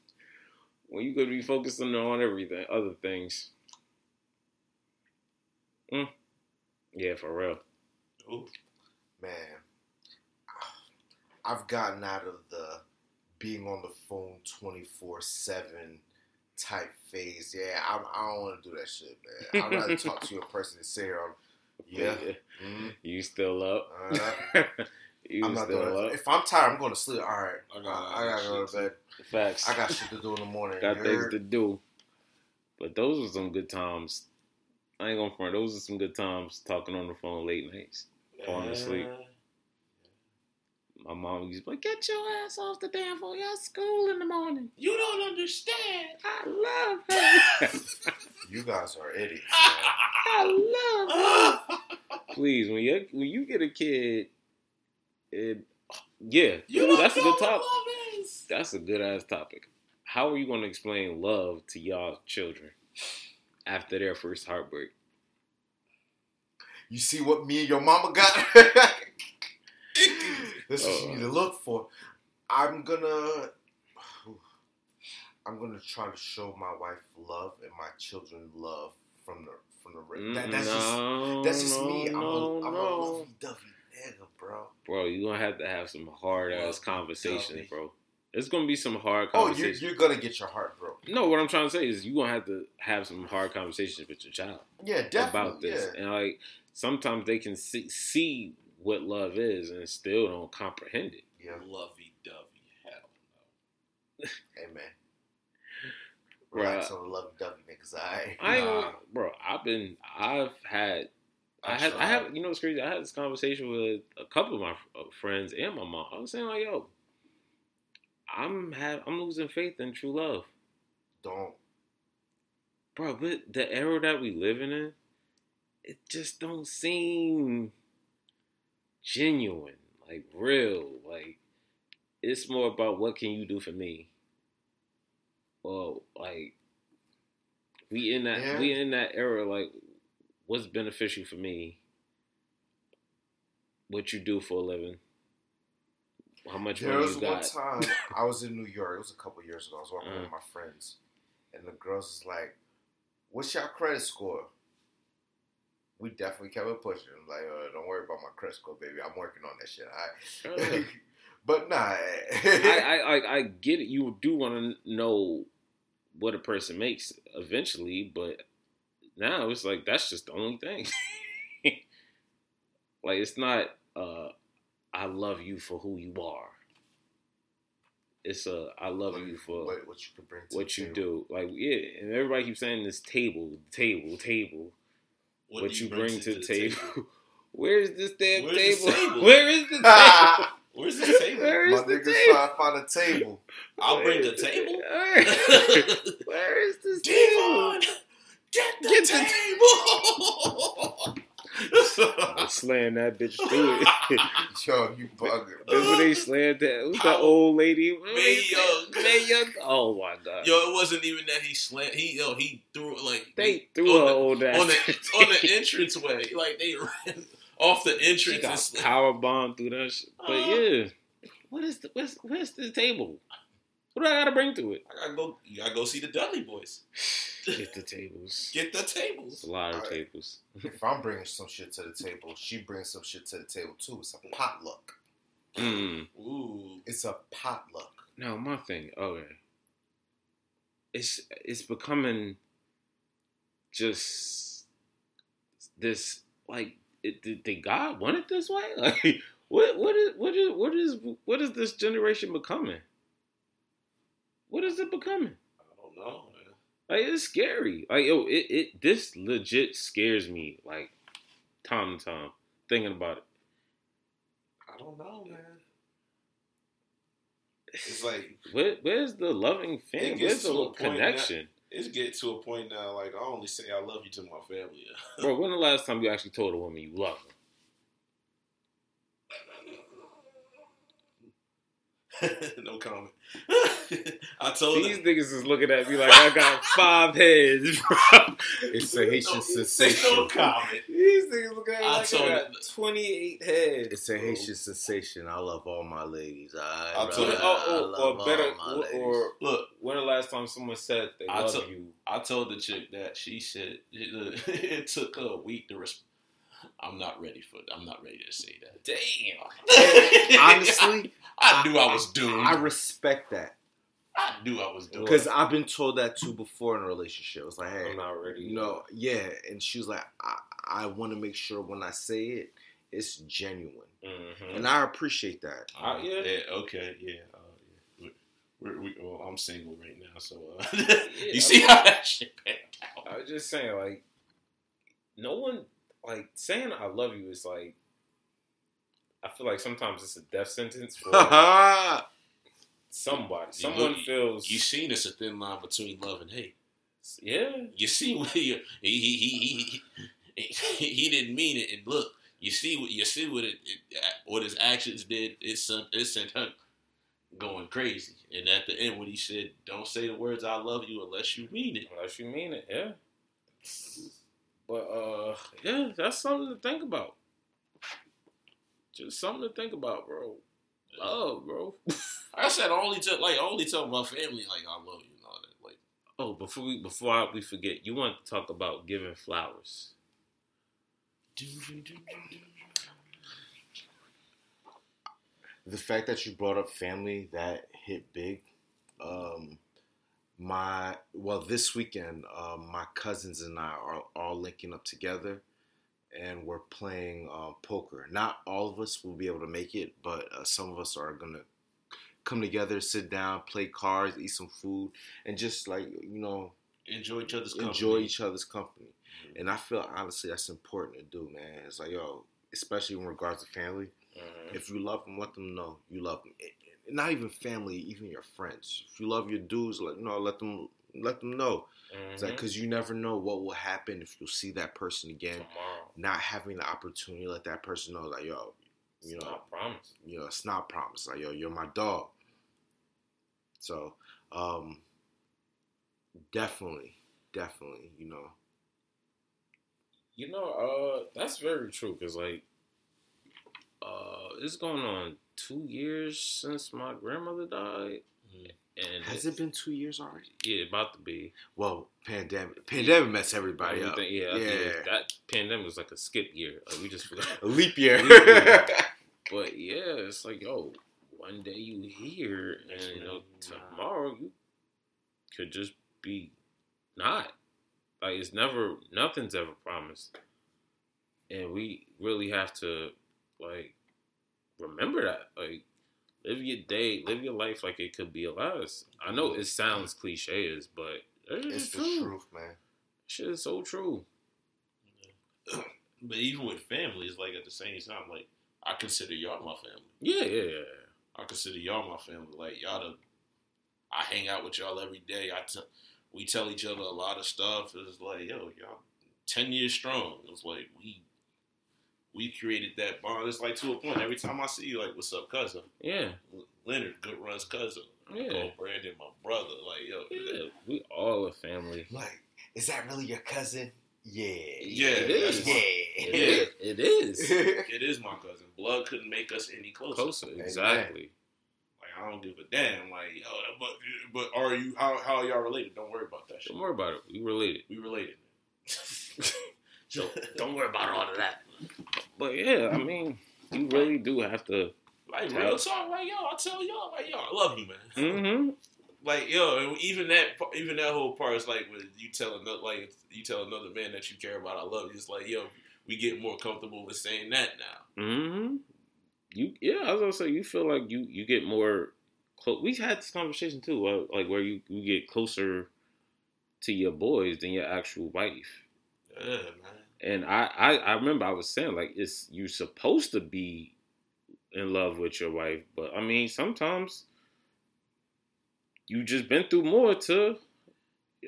When you could be focusing on everything, other things. Mm. Yeah, for real. Ooh. man, I've gotten out of the being on the phone 24 7 type phase. Yeah, I, I don't want to do that shit, man. I'd rather talk to in person and say, um, yeah, mhm, You still up? uh, I'm not doing up? it. If I'm tired, I'm going to sleep. All right, I got- I, gotta go to oh, shit bed. Facts. I got shit to do in the morning. got things to do. But those were some good times. I ain't gonna front. Those are some good times talking on the phone late nights. Falling asleep. My mom used to be like, "Get your ass off the damn phone. You got school in the morning." You don't understand. I love her. You guys are idiots. Man. I love her. Please, when you when you get a kid, it, yeah, you ooh, that's a good topic. That's a good ass topic. How are you going to explain love to y'all children after their first heartbreak? You see what me and your mama got? this is what you need to oh. look for. I'm gonna I'm gonna try to show my wife love and my children love from the from the rip. That, that's no, just that's just me. Mm-hmm. I'm no, a I'm no. a lovey dovey nigga, bro. bro. You're gonna have to have some hard ass Lovey-dovey. conversations, bro. It's gonna be some hard Oh, you're, conversations. you're gonna get your heart broken. no, what I'm trying to say is you're gonna have to have some hard conversations with your child Yeah, definitely. about this, Yeah. and like sometimes they can see, see what love is and still don't comprehend it. yeah. Lovey dovey. Hell no. Hey man. Bruh. Relax on the lovey dovey niggas. I I ain't Nah. bro. I've been, I've had, I, had, I have. You know what's crazy? I had this conversation with a couple of my uh, friends and my mom. I was saying like, yo, I'm have, I'm losing faith in true love, don't. bro. But the era that we living in, it just don't seem genuine, like real. Like it's more about what can you do for me. Well, like we in that Yeah. we in that era. Like, what's beneficial for me? What you do for a living? How much There money was you one got? time I was in New York. It was a couple years ago. I was walking Uh-huh. with my friends, and the girls was like, "What's your credit score?" We definitely kept it pushing. I'm like, uh, "Don't worry about my credit score, baby. I'm working on that shit." All Uh, right. but nah. I, I, I get it. You do want to know what a person makes eventually, but now it's like that's just the only thing. like it's not. uh I love you for who you are. It's a I love you for what, what you can bring to what the you table. do. Like yeah, and everybody keeps saying this table, table, table. What, do you bring to the table? Where's this damn Where's table? table? Where is the table? Where's this table? Where My the niggas table? trying to find a table. I'll bring the table. Where, where is this Devon, table? Get the Get the table. I'm slaying that bitch through it. Yo, you bugging. Remember they slammed that? Who's that old lady? Mae Young. Mae Young. Oh my god. Yo, it wasn't even that he slammed. He yo, he threw it like they threw on her the, old ass. on the on the entranceway. Like they ran off the she entrance. got and power bomb through that shit. But Uh-huh. yeah, what is the where's, where's the table? What do I gotta bring to it? I gotta go. You gotta go see the Dudley Boyz. Get the tables. Get the It's tables. a lot of Alright. tables. if I'm bringing some shit to the table, she brings some shit to the table too. It's a potluck. Mm. Ooh. It's a potluck. No, my thing. Okay, it's it's becoming just this like it, did, did God want it this way? Like what what is what is what is what is this generation becoming? What is it becoming? I don't know. Man. Like it's scary. Like yo, it, it this legit scares me. Like time to time thinking about it. I don't know, man. It's like Where, where's the loving family? Where's the a little point connection? it's getting to a point now. Like I only say I love you to my family. Bro, when the last time you actually told a woman you love her? no comment. I told These her. niggas is looking at me like I got five heads, bro. It's a Haitian No, sensation. No comment. These niggas looking at me I like told I got it- 28 heads. It's a Haitian sensation. I love all my ladies. I, I'll tell you- Oh, oh, love or better, all my ladies. or Look, when the last time someone said they I love took- you? I told the chick that she said it, it took her a week to respond. I'm not ready for. I'm not ready to say that. Damn. Honestly, I knew I was doomed. I I, respect that I knew I was doomed. because I've been told that too before in a relationship. It's like, hey, I'm not ready. you know, yeah, and she was like, I, I want to make sure when I say it, it's genuine, Mhm. and I appreciate that. Uh, yeah. Okay. Yeah. Uh, yeah. We're, we well, I'm single right now, so uh, Yeah, you see how that shit panned out. I was just saying, like, no one, like, saying I love you is like, I feel like sometimes it's a death sentence for somebody. You Someone look- feels, You seen it's a thin line between love and hate. yeah, You see what he he he he, he, he, he didn't mean it, and look, you see what you see what it, it what his actions did. It sent it sent her going crazy. And at the end, when he said, "Don't say the words I love you unless you mean it," unless you mean it, yeah. But uh, yeah, that's something to think about. Just something to think about, bro. Love, bro. I said, I only tell like I only tell my family like I love you and all that. Like Oh, before we before I, we forget, you want to talk about giving flowers? the fact that you brought up family that hit big um my well this weekend um my cousins and i are all linking up together and we're playing uh, poker. Not all of us will be able to make it but uh, some of us are gonna come together sit down play cards eat some food and just like you know enjoy each other's company. enjoy each other's company. And i feel honestly that's important to do man. It's like yo especially in regards to family if you love them, let them know you love them. Not even family, even your friends. If you love your dudes, let you know, let them let them know. It's like because you never know what will happen if you'll see that person again. tomorrow. Not having the opportunity, to let that person know, like yo, you It's know, not promise. you know, it's not promise. Like yo, you're my dog. So, um, definitely, definitely, you know, You know, uh, that's very true. Cause like, uh, it's going on two years since my grandmother died, Mhm. and has it been two years already? Yeah, about to be. Well, pandemic, pandemic messed everybody up. Everything- yeah, I think yeah. that pandemic was like a skip year. Like we just forgot. A leap year. Leap year. But yeah, it's like yo, one day you here, and you know tomorrow you could just be not. Like it's never, nothing's ever promised, and we really have to like remember that. Like live your day, live your life like it could be a last. I know it sounds cliches, but it's, it's the true. truth, man. Shit is so true. But even with families, like at the same time, like I consider y'all my family. Yeah, yeah, yeah. I consider y'all my family. Like y'all, the, I hang out with y'all every day. I t- we tell each other a lot of stuff. It's like yo, y'all ten years strong. It's like we we created that bond. It's like to a point. Every time I see you, like, what's up, cousin? Yeah, Leonard, good runs cousin. Yeah. Oh, Brandon, my brother. Like yo, yeah. We all a family. Like, is that really your cousin? Yeah. Yeah, it is. Yeah. It is. It is. it is my cousin. Blood couldn't make us any closer. Closer, exactly. Like I don't give a damn. Like, oh, but but are you how how are y'all related? Don't worry about that shit. Don't worry about it. We related. We related. So don't worry about all of that. But yeah, I mean, you really do have to. Like real talk, like yo, I tell y'all, like yo, I love you, man. Mm-hmm. Like yo, and even that, even that whole part is like when you tell another, like you tell another man that you care about, I love you. It's like yo, we get more comfortable with saying that now. Mm-hmm. You yeah, I was gonna say you feel like you you get more close. We had this conversation too, uh, like where you you get closer to your boys than your actual wife. Yeah, man. And I, I I remember I was saying like it's you're supposed to be in love with your wife, but I mean sometimes you just been through more to.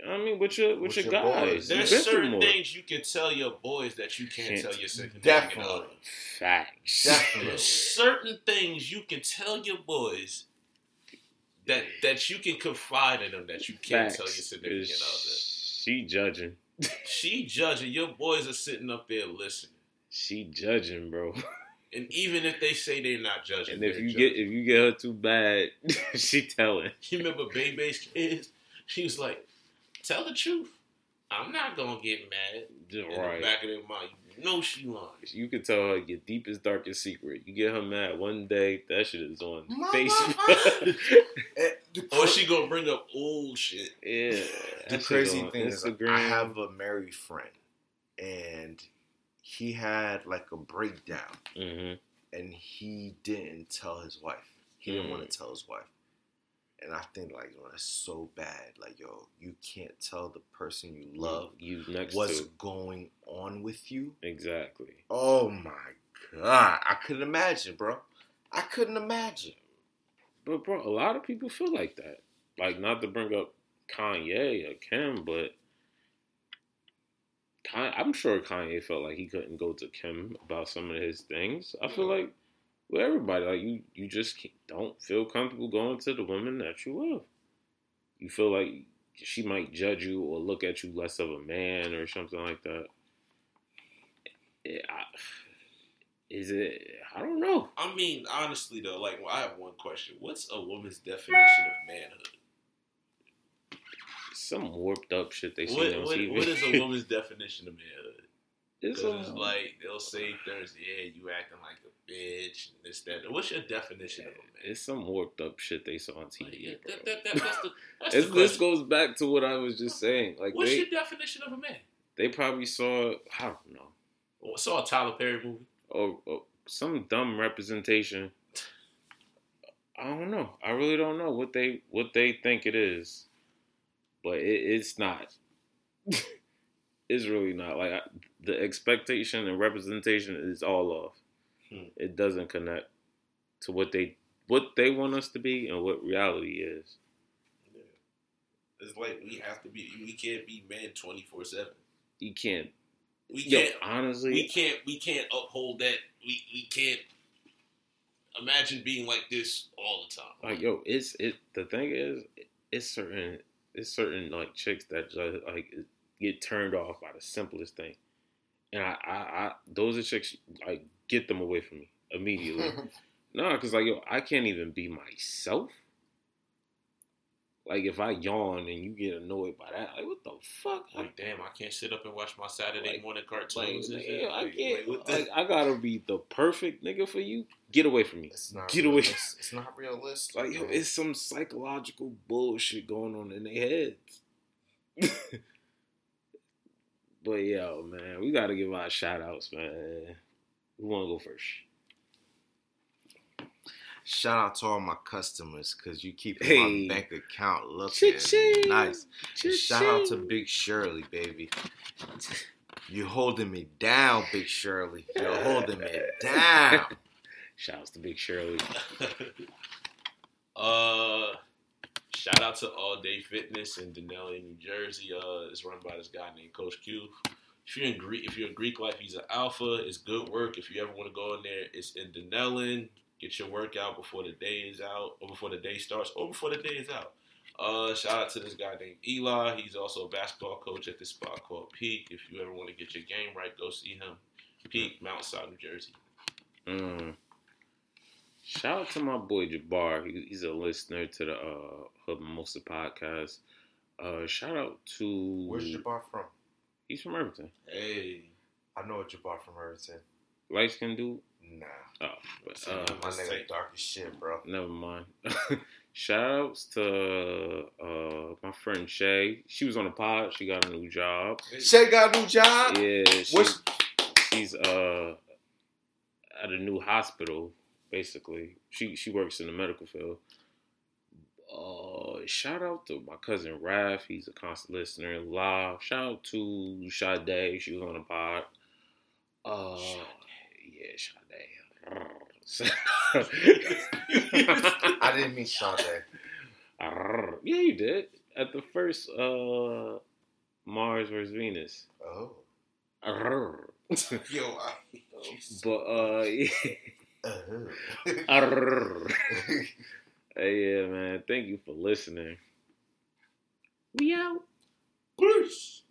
I mean, with your with, With your, your guys, boys. You've There's been through certain more. things you can tell your boys that you can't, Can't- tell your significant Definitely. other. Facts. Definitely. There's certain things you can tell your boys that that you can confide in them that you can't tell your Facts. significant Is other. She judging. She judging. Your boys are sitting up there listening. She judging, bro. And even if they say they're not judging, And if you judging. get if you get her too bad, she telling. you remember Bebe's kids, she was like, "Tell the truth. I'm not gonna get mad." In the Right. back of their mind, know she lying. You can tell her your deepest, darkest secret. You get her mad one day, that shit is on Mama. Facebook. Eh, Or she gonna bring up old shit. yeah. the crazy on thing is, Instagram. I have a married friend, and he had like a breakdown, hmm and he didn't tell his wife. He didn't Mm. want to tell his wife, and I think like, yo, that's so bad. Like, yo, you can't tell the person you love you next what's to going on with you. exactly. Oh my god, I couldn't imagine, bro. I couldn't imagine. But bro, a lot of people feel like that. Like not to bring up Kanye or Kim, but Kanye, I'm sure Kanye felt like he couldn't go to Kim about some of his things. I feel mm-hmm. like with everybody, like you, you just don't feel comfortable going to the women that you love. You feel like she might judge you or look at you less of a man or something like that. It- I- is it? I don't know. I mean, honestly though, like I have one question: What's a woman's definition of manhood? Some warped up shit they see What, on what, TV. what is a woman's definition of manhood? It's, like they'll say Thursday, yeah, you acting like a bitch, and this that. What's your definition of a man? it's some warped up shit they saw on TV. Like, yeah, that, that, that, that's the, that's the this goes back to what I was just saying. Like What's they, your definition of a man? they probably saw I don't know Oh, I saw a Tyler Perry movie. or, or some dumb representation. I don't know. I really don't know what they what they think it is, but it, it's not. it's really not like I, the expectation and representation is all off. Hmm. It doesn't connect to what they what they want us to be and what reality is. It's like we have to be. We can't be men twenty four seven. You can't. We can't. honestly, we can't. We can't uphold that. We we can't imagine being like this all the time. like yo, it's it. The thing is, it's certain it's certain like chicks that just like get turned off by the simplest thing, and I I, I those are chicks like get them away from me immediately. no, because like yo, I can't even be myself. Like if I yawn and you get annoyed by that, like what the fuck? Like damn, I can't sit up and watch my Saturday Like- morning Like, cartoons. and shit. yeah, I can't. like, Like, I gotta be the perfect nigga for you. Get away from me. It's not Get away. realis- It's not realistic. Like, yo, it's some psychological bullshit going on in their heads. but yo, man, we gotta give our shout outs, man. Who wanna go first? Shout out to all my customers because you keep Hey. my bank account looking Cha-ching. nice. And Shout out to Big Shirley, baby. You holding me down, Big Shirley. You're holding me down. Shout outs to Big Shirley. uh, shout out to All Day Fitness in Dunellen, New Jersey. Uh, it's run by this guy named Coach Q. If you're in Greek, if you're in Greek life, he's an alpha. It's good work. If you ever want to go in there, it's in Dunellen. Get your workout before the day is out, or before the day starts, or before the day is out. Uh, shout out to this guy named Eli. He's also a basketball coach at this spot called Peak. If you ever want to get your game right, go see him. Peak, Mountainside, New Jersey. Mm. Shout out to my boy Jabbar. He, he's a listener to the uh, Hub Mimosa podcast. Uh, shout out to Where's Jabbar from? He's from Irvington. Hey, I know a Jabbar from Irvington. Light skinned dude. Nah, Oh, but So, uh, my Let's nigga take- dark as shit, bro. never mind. Shout outs to uh, my friend Shay. She was on the pod. She got a new job. Shay got a new job. Yeah, she, she's uh at a new hospital. Basically, she she works in the medical field. Uh, shout out to my cousin Raph. He's a constant listener. Live. Shout out to Sade. She was on the pod. Uh, yeah, Sade. I didn't mean Sade. yeah, you did at the first uh Mars versus Venus. Oh. yo, I, but uh, yeah. Uh-huh. Arrrr. hey, yeah, man. Thank you for listening. We out. Peace.